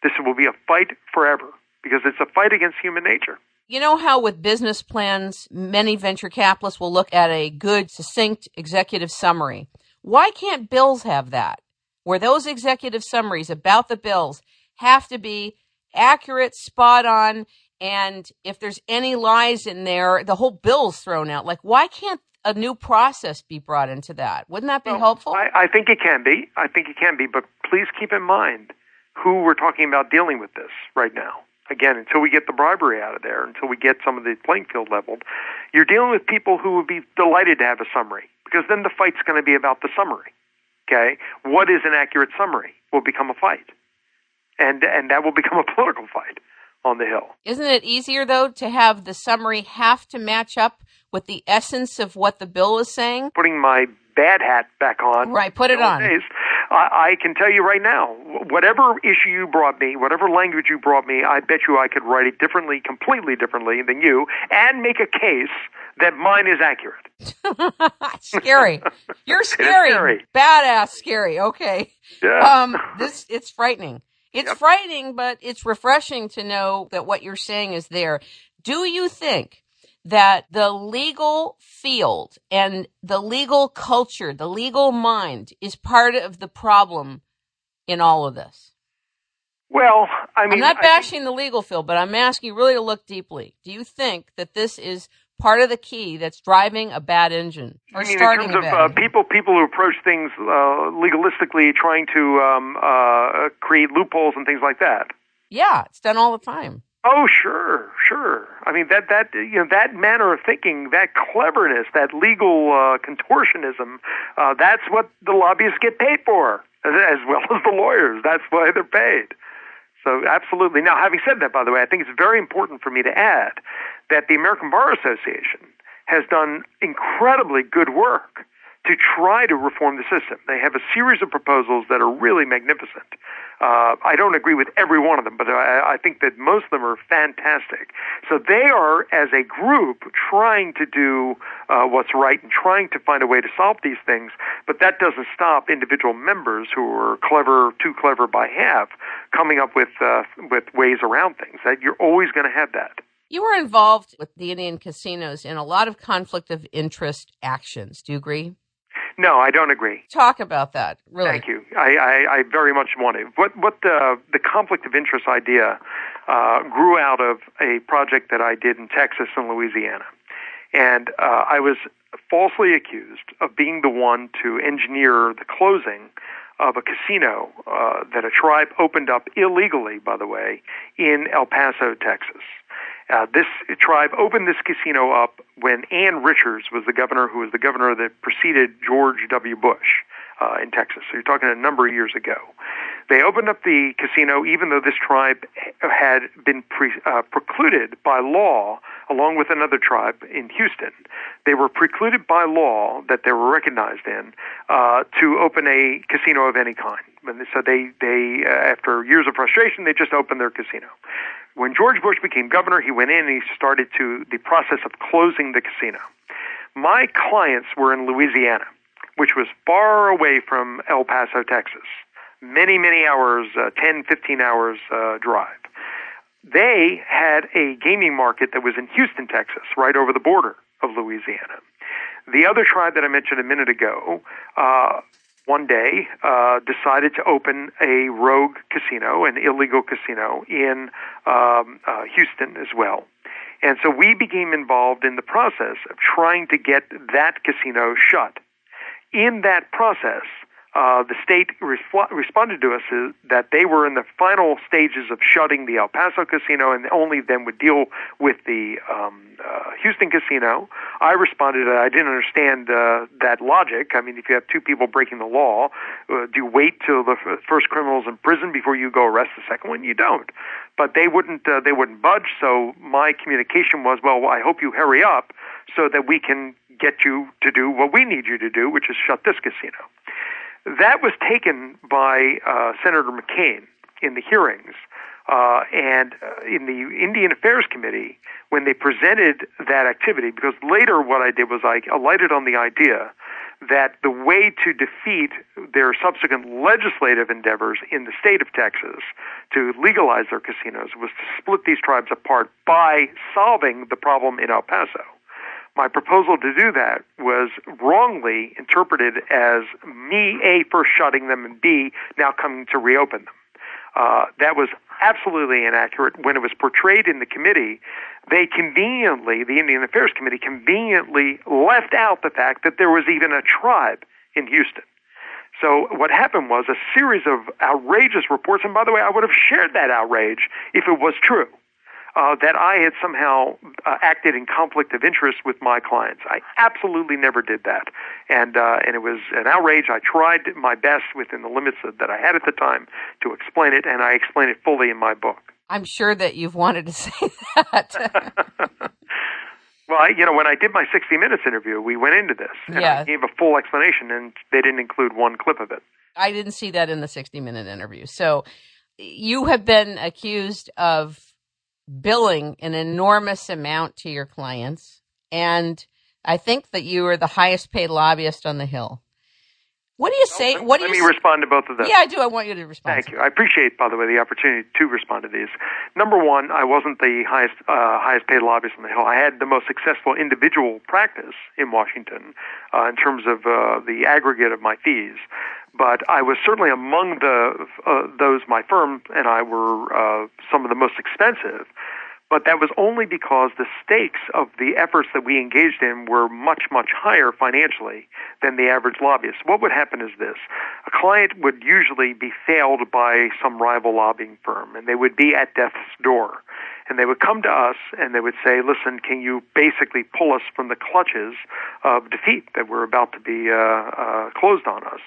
This will be a fight forever because it's a fight against human nature. You know how with business plans, many venture capitalists will look at a good, succinct executive summary. Why can't bills have that? Where those executive summaries about the bills have to be accurate, spot on, and if there's any lies in there, the whole bill's thrown out. Like, why can't a new process be brought into that? Wouldn't that be well, helpful? I, I think it can be. I think it can be, but please keep in mind who we're talking about dealing with this right now. Again, until we get the bribery out of there, until we get some of the playing field leveled, you're dealing with people who would be delighted to have a summary because then the fight's going to be about the summary. Okay, what is an accurate summary will become a fight and and that will become a political fight on the Hill. Isn't it easier though to have the summary have to match up with the essence of what the bill is saying? Putting my bad hat back on. Right, put it on. Days, I, I can tell you right now, whatever issue you brought me, whatever language you brought me, I bet you I could write it differently, completely differently than you, and make a case that mine is accurate. scary. You're scary. scary. Badass scary. Okay. Yeah. Um, this, it's frightening. It's frightening, but it's refreshing to know that what you're saying is there. Do you think that the legal field and the legal culture, the legal mind is part of the problem in all of this? well, I mean, I'm not I bashing the legal field, but I'm asking you really to look deeply. Do you think that this is part of the key that's driving a bad engine or I mean, starting in terms of uh, people, people who approach things uh, legalistically, trying to um, uh, create loopholes and things like that. Yeah, it's done all the time. Oh, sure, sure. I mean that that you know that manner of thinking, that cleverness, that legal uh, contortionism. Uh, that's what the lobbyists get paid for, as well as the lawyers. That's why they're paid. So, absolutely. Now, having said that, by the way, I think it's very important for me to add that the American Bar Association has done incredibly good work to try to reform the system. They have a series of proposals that are really magnificent. Uh, I don't agree with every one of them, but I, I think that most of them are fantastic. So they are, as a group, trying to do uh, what's right and trying to find a way to solve these things. But that doesn't stop individual members who are clever, too clever by half, coming up with uh, with ways around things. That you're always going to have that. You were involved with the Indian casinos in a lot of conflict of interest actions. Do you agree? No, I don't agree. Talk about that. Really. Thank you. I, I, I very much want to. What what the the conflict of interest idea uh, grew out of a project that I did in Texas and Louisiana, and uh, I was falsely accused of being the one to engineer the closing of a casino uh, that a tribe opened up illegally, by the way, in El Paso, Texas. Uh, this tribe opened this casino up when Ann Richards was the governor, who was the governor that preceded George W. Bush uh, in Texas. So you're talking a number of years ago. They opened up the casino even though this tribe had been pre, uh, precluded by law, along with another tribe in Houston. They were precluded by law that they were recognized in uh, to open a casino of any kind. And so they, they uh, after years of frustration, they just opened their casino. When George Bush became governor, he went in and he started to the process of closing the casino. My clients were in Louisiana, which was far away from El Paso, Texas. Many, many hours, uh, 10, 15 hours uh, drive. They had a gaming market that was in Houston, Texas, right over the border of Louisiana. The other tribe that I mentioned a minute ago, uh, one day uh, decided to open a rogue casino, an illegal casino in um, uh, Houston as well. And so we became involved in the process of trying to get that casino shut. In that process, uh, the state resp- responded to us that they were in the final stages of shutting the El Paso casino and only then would deal with the um, uh, Houston casino. I responded that I didn't understand uh, that logic. I mean, if you have two people breaking the law, uh, do you wait till the f- first criminal's in prison before you go arrest the second one? You don't. But they wouldn't. Uh, they wouldn't budge. So my communication was, well, I hope you hurry up so that we can get you to do what we need you to do, which is shut this casino That was taken by uh, Senator McCain in the hearings. Uh, and uh, in the Indian Affairs Committee, when they presented that activity, because later what I did was I alighted on the idea that the way to defeat their subsequent legislative endeavors in the state of Texas to legalize their casinos was to split these tribes apart by solving the problem in El Paso. My proposal to do that was wrongly interpreted as me, A, first shutting them, and B, now coming to reopen them. Uh, that was absolutely inaccurate. When it was portrayed in the committee, they conveniently, the Indian Affairs Committee conveniently left out the fact that there was even a tribe in Houston. So what happened was a series of outrageous reports, and by the way, I would have shared that outrage if it was true uh, that I had somehow uh, acted in conflict of interest with my clients. I absolutely never did that, and uh, and it was an outrage. I tried my best within the limits that I had at the time to explain it, and I explain it fully in my book. I'm sure that you've wanted to say that. well, I, you know, when I did my 60 Minutes interview, we went into this, and yeah. I gave a full explanation, and they didn't include one clip of it. I didn't see that in the 60 Minute interview. So you have been accused of billing an enormous amount to your clients. And I think that you are the highest paid lobbyist on the Hill. What do you say? Well, what do let you me respond to both of them. Yeah, I do. I want you to respond. Thank you. I appreciate, by the way, the opportunity to respond to these. Number one, I wasn't the highest uh, highest paid lobbyist on the Hill. I had the most successful individual practice in Washington uh, in terms of uh, the aggregate of my fees. But I was certainly among the uh, those my firm and I were uh, some of the most expensive but that was only because the stakes of the efforts that we engaged in were much, much higher financially than the average lobbyist. What would happen is this. A client would usually be failed by some rival lobbying firm, and they would be at death's door. And they would come to us and they would say, listen, can you basically pull us from the clutches of defeat that were about to be uh, uh, closed on us?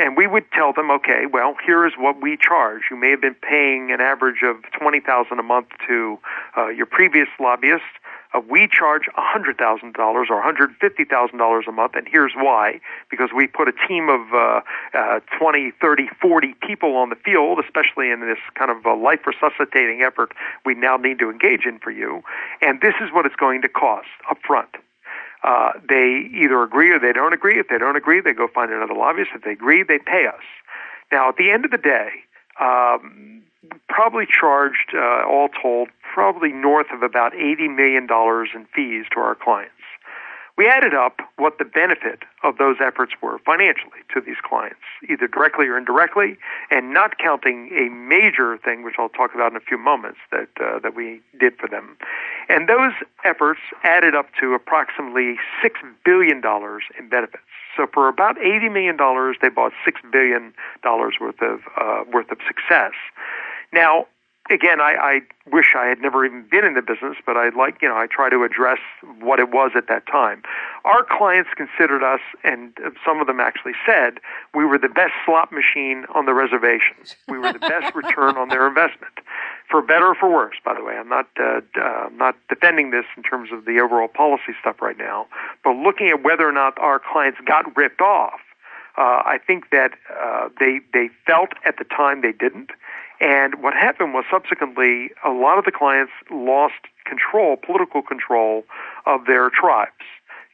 And we would tell them, okay, well, here is what we charge. You may have been paying an average of twenty thousand a month to uh, your previous lobbyist. Uh, we charge a hundred thousand dollars or hundred fifty thousand dollars a month, and here's why: because we put a team of uh, uh, twenty, thirty, forty people on the field, especially in this kind of uh, life resuscitating effort we now need to engage in for you, and this is what it's going to cost up front uh, they either agree or they don't agree. If they don't agree, they go find another lobbyist. If they agree, they pay us. Now, at the end of the day, um, probably charged, uh, all told, probably north of about $80 million in fees to our clients. We added up what the benefit of those efforts were financially to these clients, either directly or indirectly, and not counting a major thing, which I'll talk about in a few moments, that uh, that we did for them. And those efforts added up to approximately six billion dollars in benefits. So for about eighty million dollars, they bought six billion dollars worth of uh, worth of success. Now, again, I, I wish I had never even been in the business, but I like, you know, I try to address what it was at that time. Our clients considered us, and some of them actually said, we were the best slot machine on the reservations. We were the best return on their investment. For better or for worse, by the way. I'm not, uh, uh, not defending this in terms of the overall policy stuff right now, but looking at whether or not our clients got ripped off, uh, I think that uh, they they felt at the time they didn't, and what happened was subsequently, a lot of the clients lost control, political control of their tribes.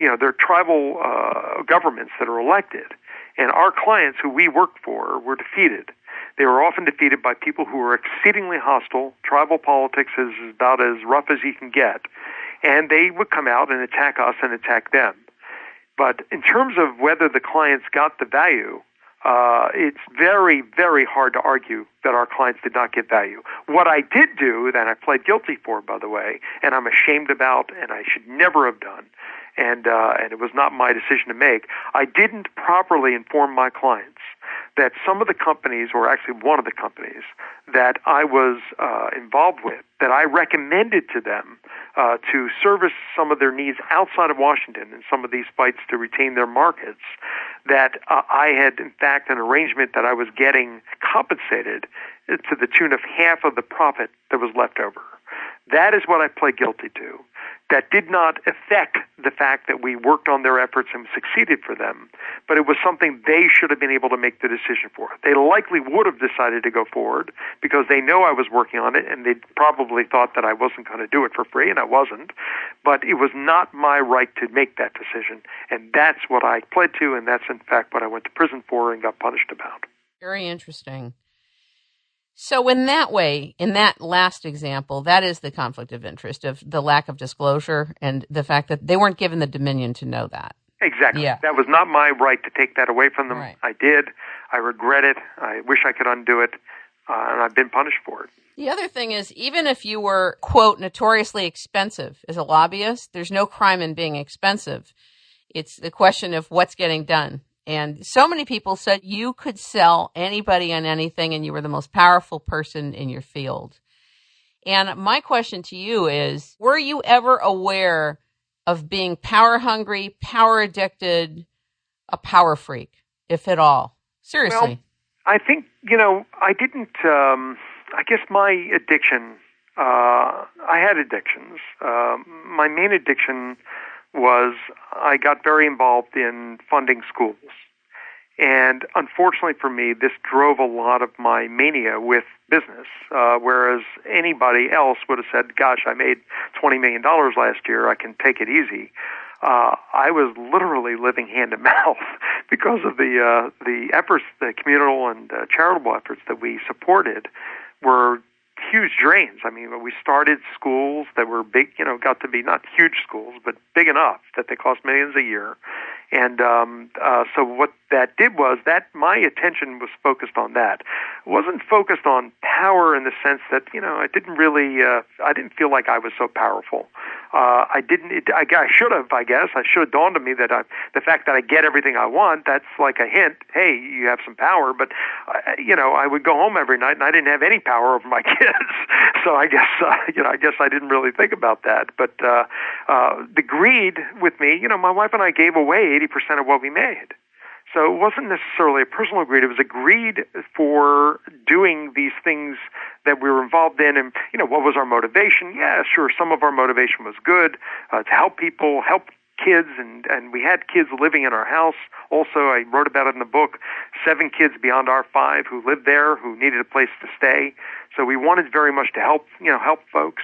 You know, their tribal uh, governments that are elected. And our clients who we worked for were defeated. They were often defeated by people who were exceedingly hostile. Tribal politics is about as rough as you can get. And they would come out and attack us and attack them. But in terms of whether the clients got the value, uh, it's very, very hard to argue that our clients did not get value. What I did do, that I pled guilty for, by the way, and I'm ashamed about, and I should never have done, and uh, and it was not my decision to make. I didn't properly inform my clients that some of the companies, or actually one of the companies that I was uh, involved with, that I recommended to them uh, to service some of their needs outside of Washington in some of these fights to retain their markets, that uh, I had in fact an arrangement that I was getting compensated to the tune of half of the profit that was left over. That is what I pled guilty to. that did not affect the fact that we worked on their efforts and succeeded for them, but it was something they should have been able to make the decision for. They likely would have decided to go forward because they know I was working on it and they probably thought that I wasn't going to do it for free and I wasn't, but it was not my right to make that decision and that's what I pled to and that's in fact what I went to prison for and got punished about. Very interesting. So, in that way, in that last example, that is the conflict of interest of the lack of disclosure and the fact that they weren't given the dominion to know that. Exactly. Yeah. That was not my right to take that away from them. Right. I did. I regret it. I wish I could undo it. Uh, and I've been punished for it. The other thing is, even if you were, quote, notoriously expensive as a lobbyist, there's no crime in being expensive. It's the question of what's getting done. And so many people said you could sell anybody on anything and you were the most powerful person in your field. And my question to you is Were you ever aware of being power hungry, power addicted, a power freak, if at all? Seriously. Well, I think, you know, I didn't, um, I guess my addiction, uh, I had addictions. Uh, my main addiction was I got very involved in funding schools. And unfortunately for me, this drove a lot of my mania with business, uh, whereas anybody else would have said, gosh, I made $20 million last year, I can take it easy. Uh, I was literally living hand to mouth because of the uh, the efforts, the communal and uh, charitable efforts that we supported were huge drains. I mean, we started schools that were big, you know, got to be not huge schools, but big enough that they cost millions a year. And um, uh, so what that did was that my attention was focused on that. It wasn't focused on power in the sense that you know I didn't really uh, I didn't feel like I was so powerful. Uh, I didn't. It, I, I should have. I guess I should have dawned on me that I, the fact that I get everything I want that's like a hint. Hey, you have some power. But uh, you know, I would go home every night and I didn't have any power over my kids. so I guess uh, you know I guess I didn't really think about that. But uh, uh, the greed with me, you know, my wife and I gave away 80% of what we made. So it wasn't necessarily a personal greed. It was a greed for doing these things that we were involved in. And, you know, what was our motivation? Yeah, sure. Some of our motivation was good uh, to help people, help kids and and we had kids living in our house. Also i wrote about it in the book seven kids beyond our five who lived there who needed a place to stay. So we wanted very much to help you know help folks.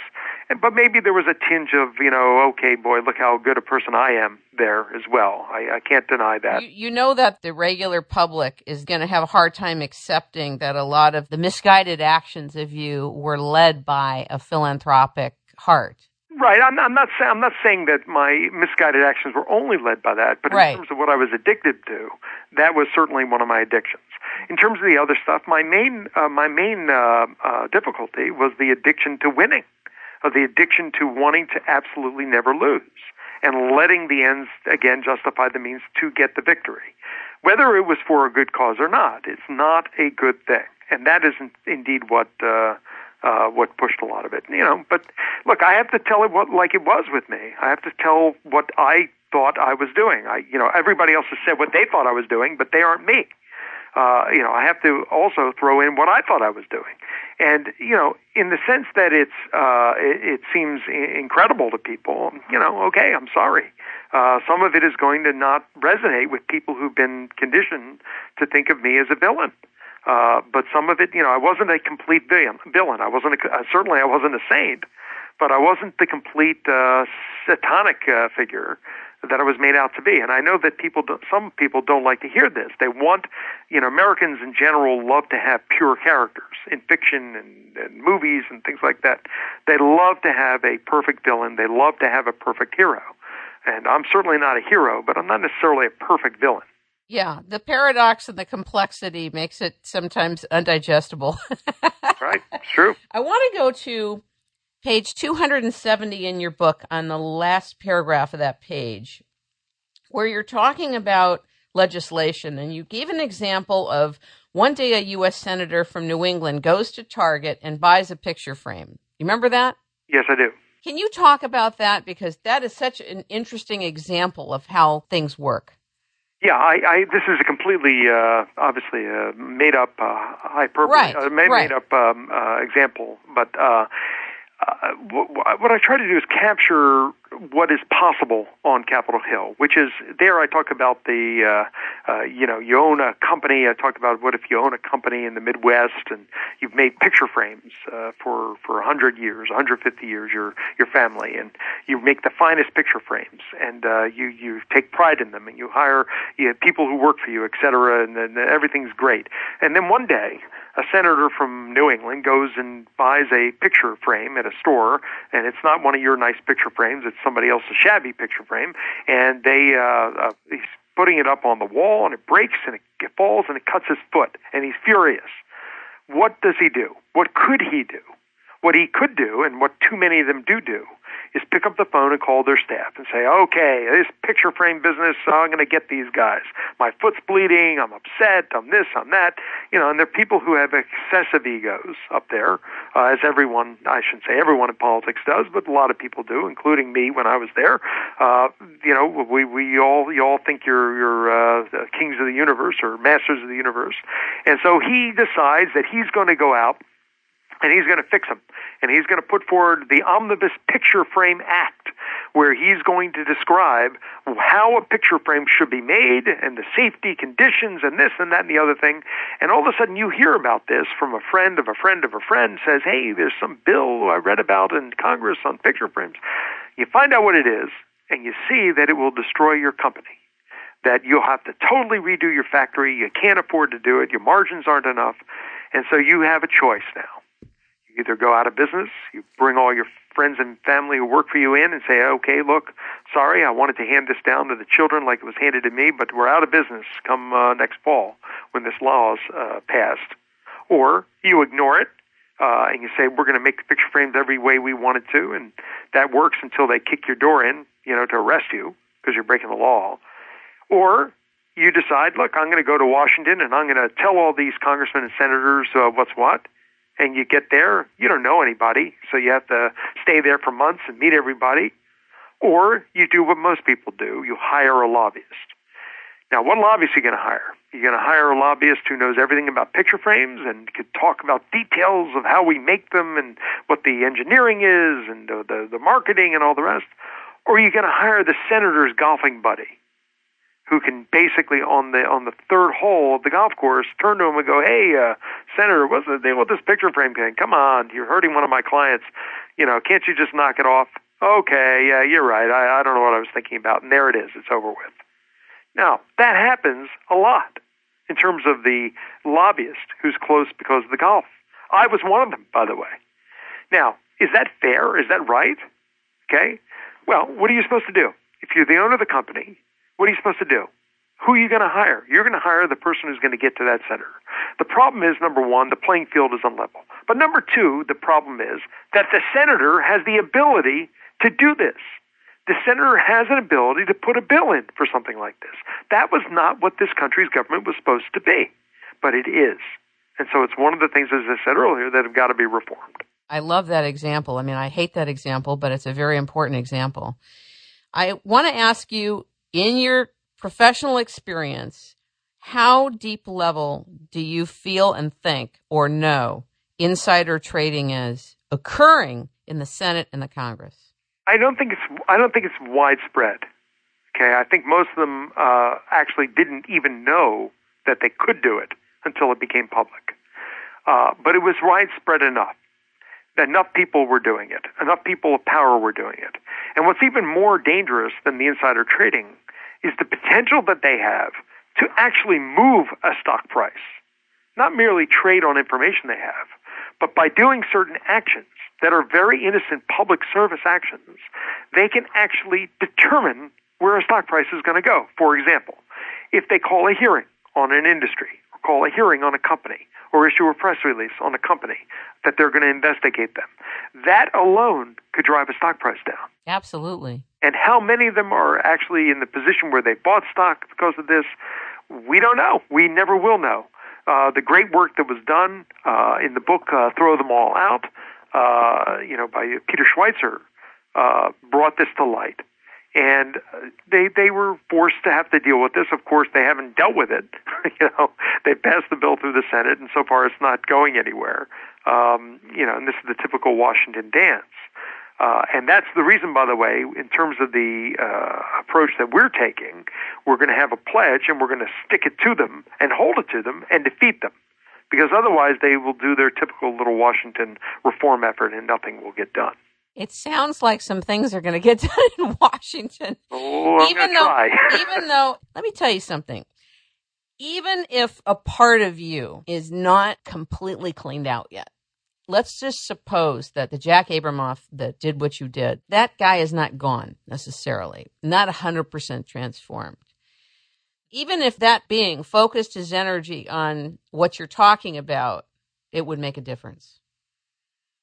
And, but maybe there was a tinge of you know okay boy look how good a person i am there as well. I, I can't deny that. You, you know that the regular public is going to have a hard time accepting that a lot of the misguided actions of you were led by a philanthropic heart. Right. I'm, I'm not. I'm not saying that my misguided actions were only led by that, but Right. in terms of what I was addicted to, that was certainly one of my addictions. In terms of the other stuff, my main uh, my main uh, uh, difficulty was the addiction to winning, uh, the addiction to wanting to absolutely never lose, and letting the ends again justify the means to get the victory, whether it was for a good cause or not. It's not a good thing, and that is in- indeed what. Uh, uh, what pushed a lot of it, you know. But look, I have to tell it what like it was with me. I have to tell what I thought I was doing. I, you know, everybody else has said what they thought I was doing, but they aren't me. Uh, you know, I have to also throw in what I thought I was doing, and you know, in the sense that it's uh, it, it seems i- incredible to people. You know, okay, I'm sorry. Uh, some of it is going to not resonate with people who've been conditioned to think of me as a villain. Uh, but some of it, you know, I wasn't a complete villain. I wasn't. A, uh, certainly, I wasn't a saint, but I wasn't the complete uh, satanic uh, figure that I was made out to be. And I know that people, do, some people don't like to hear this. They want, you know, Americans in general love to have pure characters in fiction and, and movies and things like that. They love to have a perfect villain. They love to have a perfect hero. And I'm certainly not a hero, but I'm not necessarily a perfect villain. Yeah, the paradox and the complexity makes it sometimes undigestible. Right? True. I want to go to page 270 in your book on the last paragraph of that page, where you're talking about legislation. And you gave an example of one day a U.S. Senator from New England goes to Target and buys a picture frame. You remember that? Yes, I do. Can you talk about that? Because that is such an interesting example of how things work. Yeah, I, I this is a completely, uh, obviously, uh, made up uh, hyperbole, Right, uh, made, right. made up um, uh, example. But uh, uh, what, I try to do is capture what is possible on Capitol Hill, which is there. I talk about the, uh, uh, you know, you own a company. I talk about what if you own a company in the Midwest and you've made picture frames uh, for for 100 years, 150 years, your your family, and you make the finest picture frames, and uh, you you take pride in them, and you hire you people who work for you, et cetera, and, and everything's great. And then one day, a senator from New England goes and buys a picture frame at a store, and it's not one of your nice picture frames; it's somebody else's shabby picture frame, and they uh, uh, he's putting it up on the wall, and it breaks, and it falls, and it cuts his foot, and he's furious. What does he do? What could he do? What he could do, and what too many of them do do, is pick up the phone and call their staff and say, okay, this picture frame business, I'm going to get these guys. My foot's bleeding. I'm upset. I'm this, I'm that. You know, and there are people who have excessive egos up there, uh, as everyone, I shouldn't say everyone in politics does, but a lot of people do, including me when I was there. Uh, you know, we, we all, you all think you're, you're, uh, kings of the universe or masters of the universe. And so he decides that he's going to go out and he's going to fix them. And he's going to put forward the Omnibus Picture Frame Act, where he's going to describe how a picture frame should be made and the safety conditions and this and that and the other thing. And all of a sudden you hear about this from a friend of a friend of a friend says, hey, there's some bill I read about in Congress on picture frames. You find out what it is, and you see that it will destroy your company that you'll have to totally redo your factory. You can't afford to do it. Your margins aren't enough. And so you have a choice now either go out of business, you bring all your friends and family who work for you in and say, okay, look, sorry, I wanted to hand this down to the children like it was handed to me, but we're out of business come uh, next fall when this law is uh, passed. Or you ignore it uh, and you say, we're going to make the picture frames every way we wanted to, and that works until they kick your door in, you know, to arrest you because you're breaking the law. Or you decide, look, I'm going to go to Washington and I'm going to tell all these congressmen and senators uh, what's what and you get there, you don't know anybody, so you have to stay there for months and meet everybody. Or you do what most people do, you hire a lobbyist. Now, what lobbyist are you going to hire? You're going to hire a lobbyist who knows everything about picture frames and could talk about details of how we make them and what the engineering is and the, the, the marketing and all the rest. Or you're you going to hire the senator's golfing buddy who can basically on the on the third hole of the golf course turn to him and go, "Hey, uh, Senator, what's the deal with this picture frame thing? Come on, you're hurting one of my clients. You know, can't you just knock it off?" Okay, yeah, you're right. I, I don't know what I was thinking about, and there it is. It's over with. Now that happens a lot in terms of the lobbyist who's close because of the golf. I was one of them, by the way. Now, is that fair? Is that right? Okay. Well, what are you supposed to do? If you're the owner of the company, what are you supposed to do? Who are you going to hire? You're going to hire the person who's going to get to that center. The problem is, number one, the playing field is unlevel. But number two, the problem is that the senator has the ability to do this. The senator has an ability to put a bill in for something like this. That was not what this country's government was supposed to be, but it is. And so it's one of the things, as I said earlier, that have got to be reformed. I love that example. I mean, I hate that example, but it's a very important example. I want to ask you in your professional experience, how deep level do you feel and think or know insider trading is occurring in the Senate and the Congress? I don't think it's I don't think it's widespread. Okay, I think most of them uh, actually didn't even know that they could do it until it became public. Uh, but it was widespread enough. Enough people were doing it. Enough people of power were doing it. And what's even more dangerous than the insider trading is the potential that they have to actually move a stock price, not merely trade on information they have, but by doing certain actions that are very innocent public service actions, they can actually determine where a stock price is going to go. For example, if they call a hearing on an industry, or call a hearing on a company, or issue a press release on a company that they're going to investigate them, that alone could drive a stock price down. Absolutely. And how many of them are actually in the position where they bought stock because of this? We don't know. We never will know. Uh, the great work that was done uh, in the book uh, "Throw Them All Out," uh, you know, by Peter Schweizer, uh, brought this to light, and they they were forced to have to deal with this. Of course, they haven't dealt with it. you know, they passed the bill through the Senate, and so far it's not going anywhere. Um, you know, and this is the typical Washington dance. Uh, and that's the reason, by the way, in terms of the uh, approach that we're taking, we're going to have a pledge and we're going to stick it to them and hold it to them and defeat them. Because otherwise, they will do their typical little Washington reform effort and nothing will get done. It sounds like some things are going to get done in Washington. Oh, even though, try. even though, let me tell you something. Even if a part of you is not completely cleaned out yet, let's just suppose that the Jack Abramoff that did what you did, that guy is not gone necessarily, not 100% transformed. Even if that being focused his energy on what you're talking about, it would make a difference.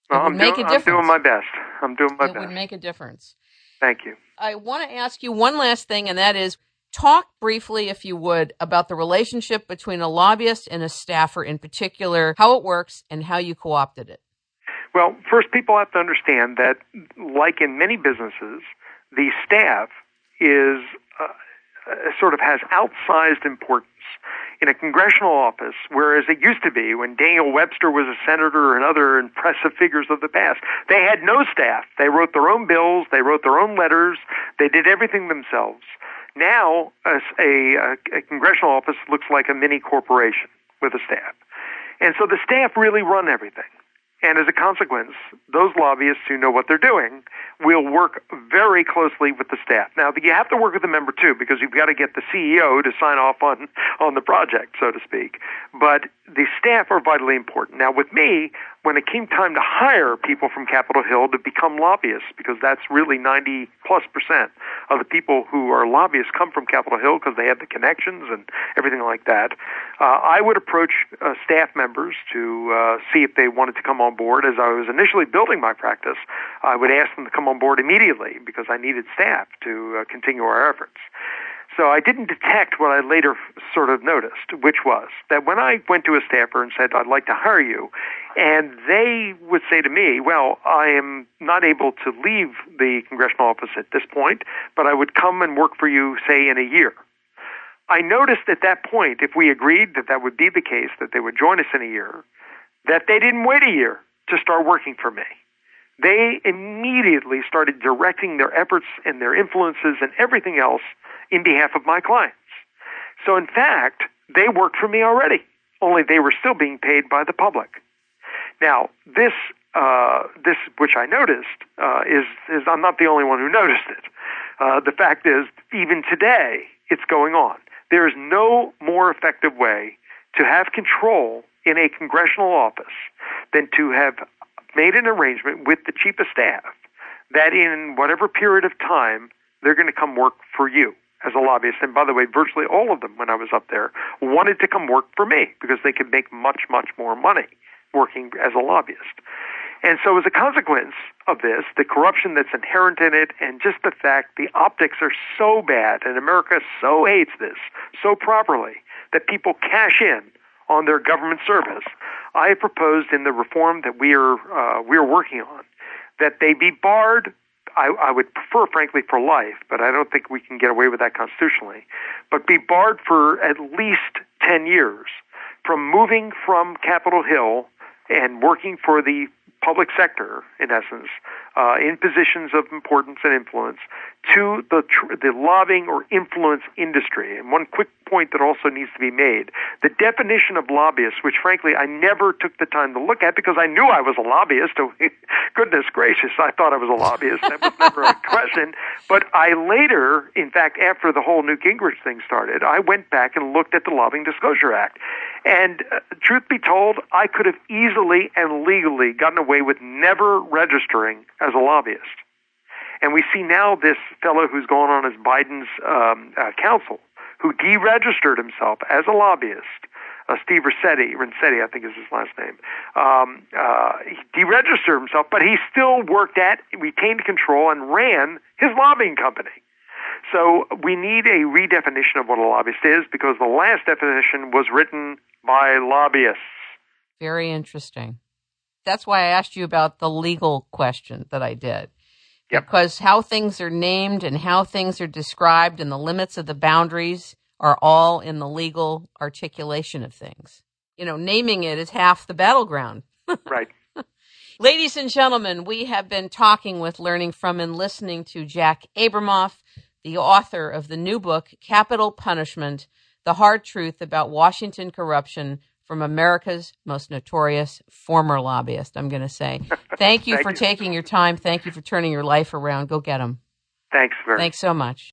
Well, I'm, doing, I'm doing my best. I'm doing my it best. It would make a difference. Thank you. I want to ask you one last thing, and that is talk briefly, if you would, about the relationship between a lobbyist and a staffer in particular, how it works, and how you co opted it. Well, first, people have to understand that, like in many businesses, the staff is uh, uh sort of has outsized importance in a congressional office, whereas it used to be when Daniel Webster was a senator and other impressive figures of the past. They had no staff. They wrote their own bills, they wrote their own letters, they did everything themselves. Now, a, a, a congressional office looks like a mini corporation with a staff. And so the staff really run everything. And as a consequence, those lobbyists who know what they're doing will work very closely with the staff. Now, you have to work with the member too, because you've got to get the CEO to sign off on, on the project, so to speak. But the staff are vitally important. Now, with me, when it came time to hire people from Capitol Hill to become lobbyists, because that's really 90 plus percent of the people who are lobbyists come from Capitol Hill because they have the connections and everything like that, uh, I would approach uh, staff members to uh, see if they wanted to come on board. As I was initially building my practice, I would ask them to come on board immediately because I needed staff to uh, continue our efforts. So I didn't detect what I later sort of noticed, which was that when I went to a staffer and said, I'd like to hire you, and they would say to me, well, I am not able to leave the congressional office at this point, but I would come and work for you, say, in a year. I noticed at that point, if we agreed that that would be the case, that they would join us in a year, that they didn't wait a year to start working for me. They immediately started directing their efforts and their influences and everything else in behalf of my clients. So in fact, they worked for me already, only they were still being paid by the public. Now, this, uh, this, which I noticed, uh, is, is I'm not the only one who noticed it. Uh, the fact is, even today, it's going on. There is no more effective way to have control in a congressional office than to have made an arrangement with the chief of staff that in whatever period of time they're going to come work for you as a lobbyist. And by the way, virtually all of them, when I was up there, wanted to come work for me because they could make much, much more money working as a lobbyist. And so, as a consequence of this, the corruption that's inherent in it, and just the fact the optics are so bad, and America so hates this so properly that people cash in on their government service, I proposed in the reform that we are uh, we are working on that they be barred I, I would prefer, frankly, for life, but I don't think we can get away with that constitutionally. But be barred for at least 10 years from moving from Capitol Hill and working for the public sector, in essence, uh, in positions of importance and influence, to the tr- the lobbying or influence industry. And one quick point that also needs to be made: the definition of lobbyist, which frankly I never took the time to look at because I knew I was a lobbyist. Goodness gracious, I thought I was a lobbyist. That was never a question. But I later, in fact, after the whole Newt Gingrich thing started, I went back and looked at the Lobbying Disclosure Act. And uh, truth be told, I could have easily and legally gotten away with never registering as a lobbyist. And we see now this fellow who's gone on as Biden's um, uh, counsel, who deregistered himself as a lobbyist, uh, Steve Rossetti, Rensetti, I think is his last name, um, uh, he deregistered himself, but he still worked at, retained control, and ran his lobbying company. So we need a redefinition of what a lobbyist is because the last definition was written by lobbyists. Very interesting. That's why I asked you about the legal question that I did. Yep. Because how things are named and how things are described and the limits of the boundaries are all in the legal articulation of things. You know, naming it is half the battleground. right. Ladies and gentlemen, we have been talking with, learning from, and listening to Jack Abramoff, the author of the new book, Capitol Punishment The Hard Truth About Washington Corruption from America's Most Notorious Former Lobbyist. I'm going to say thank you Thank for you. taking your time. Thank you for turning your life around. Go get them. Thanks very Thanks so much.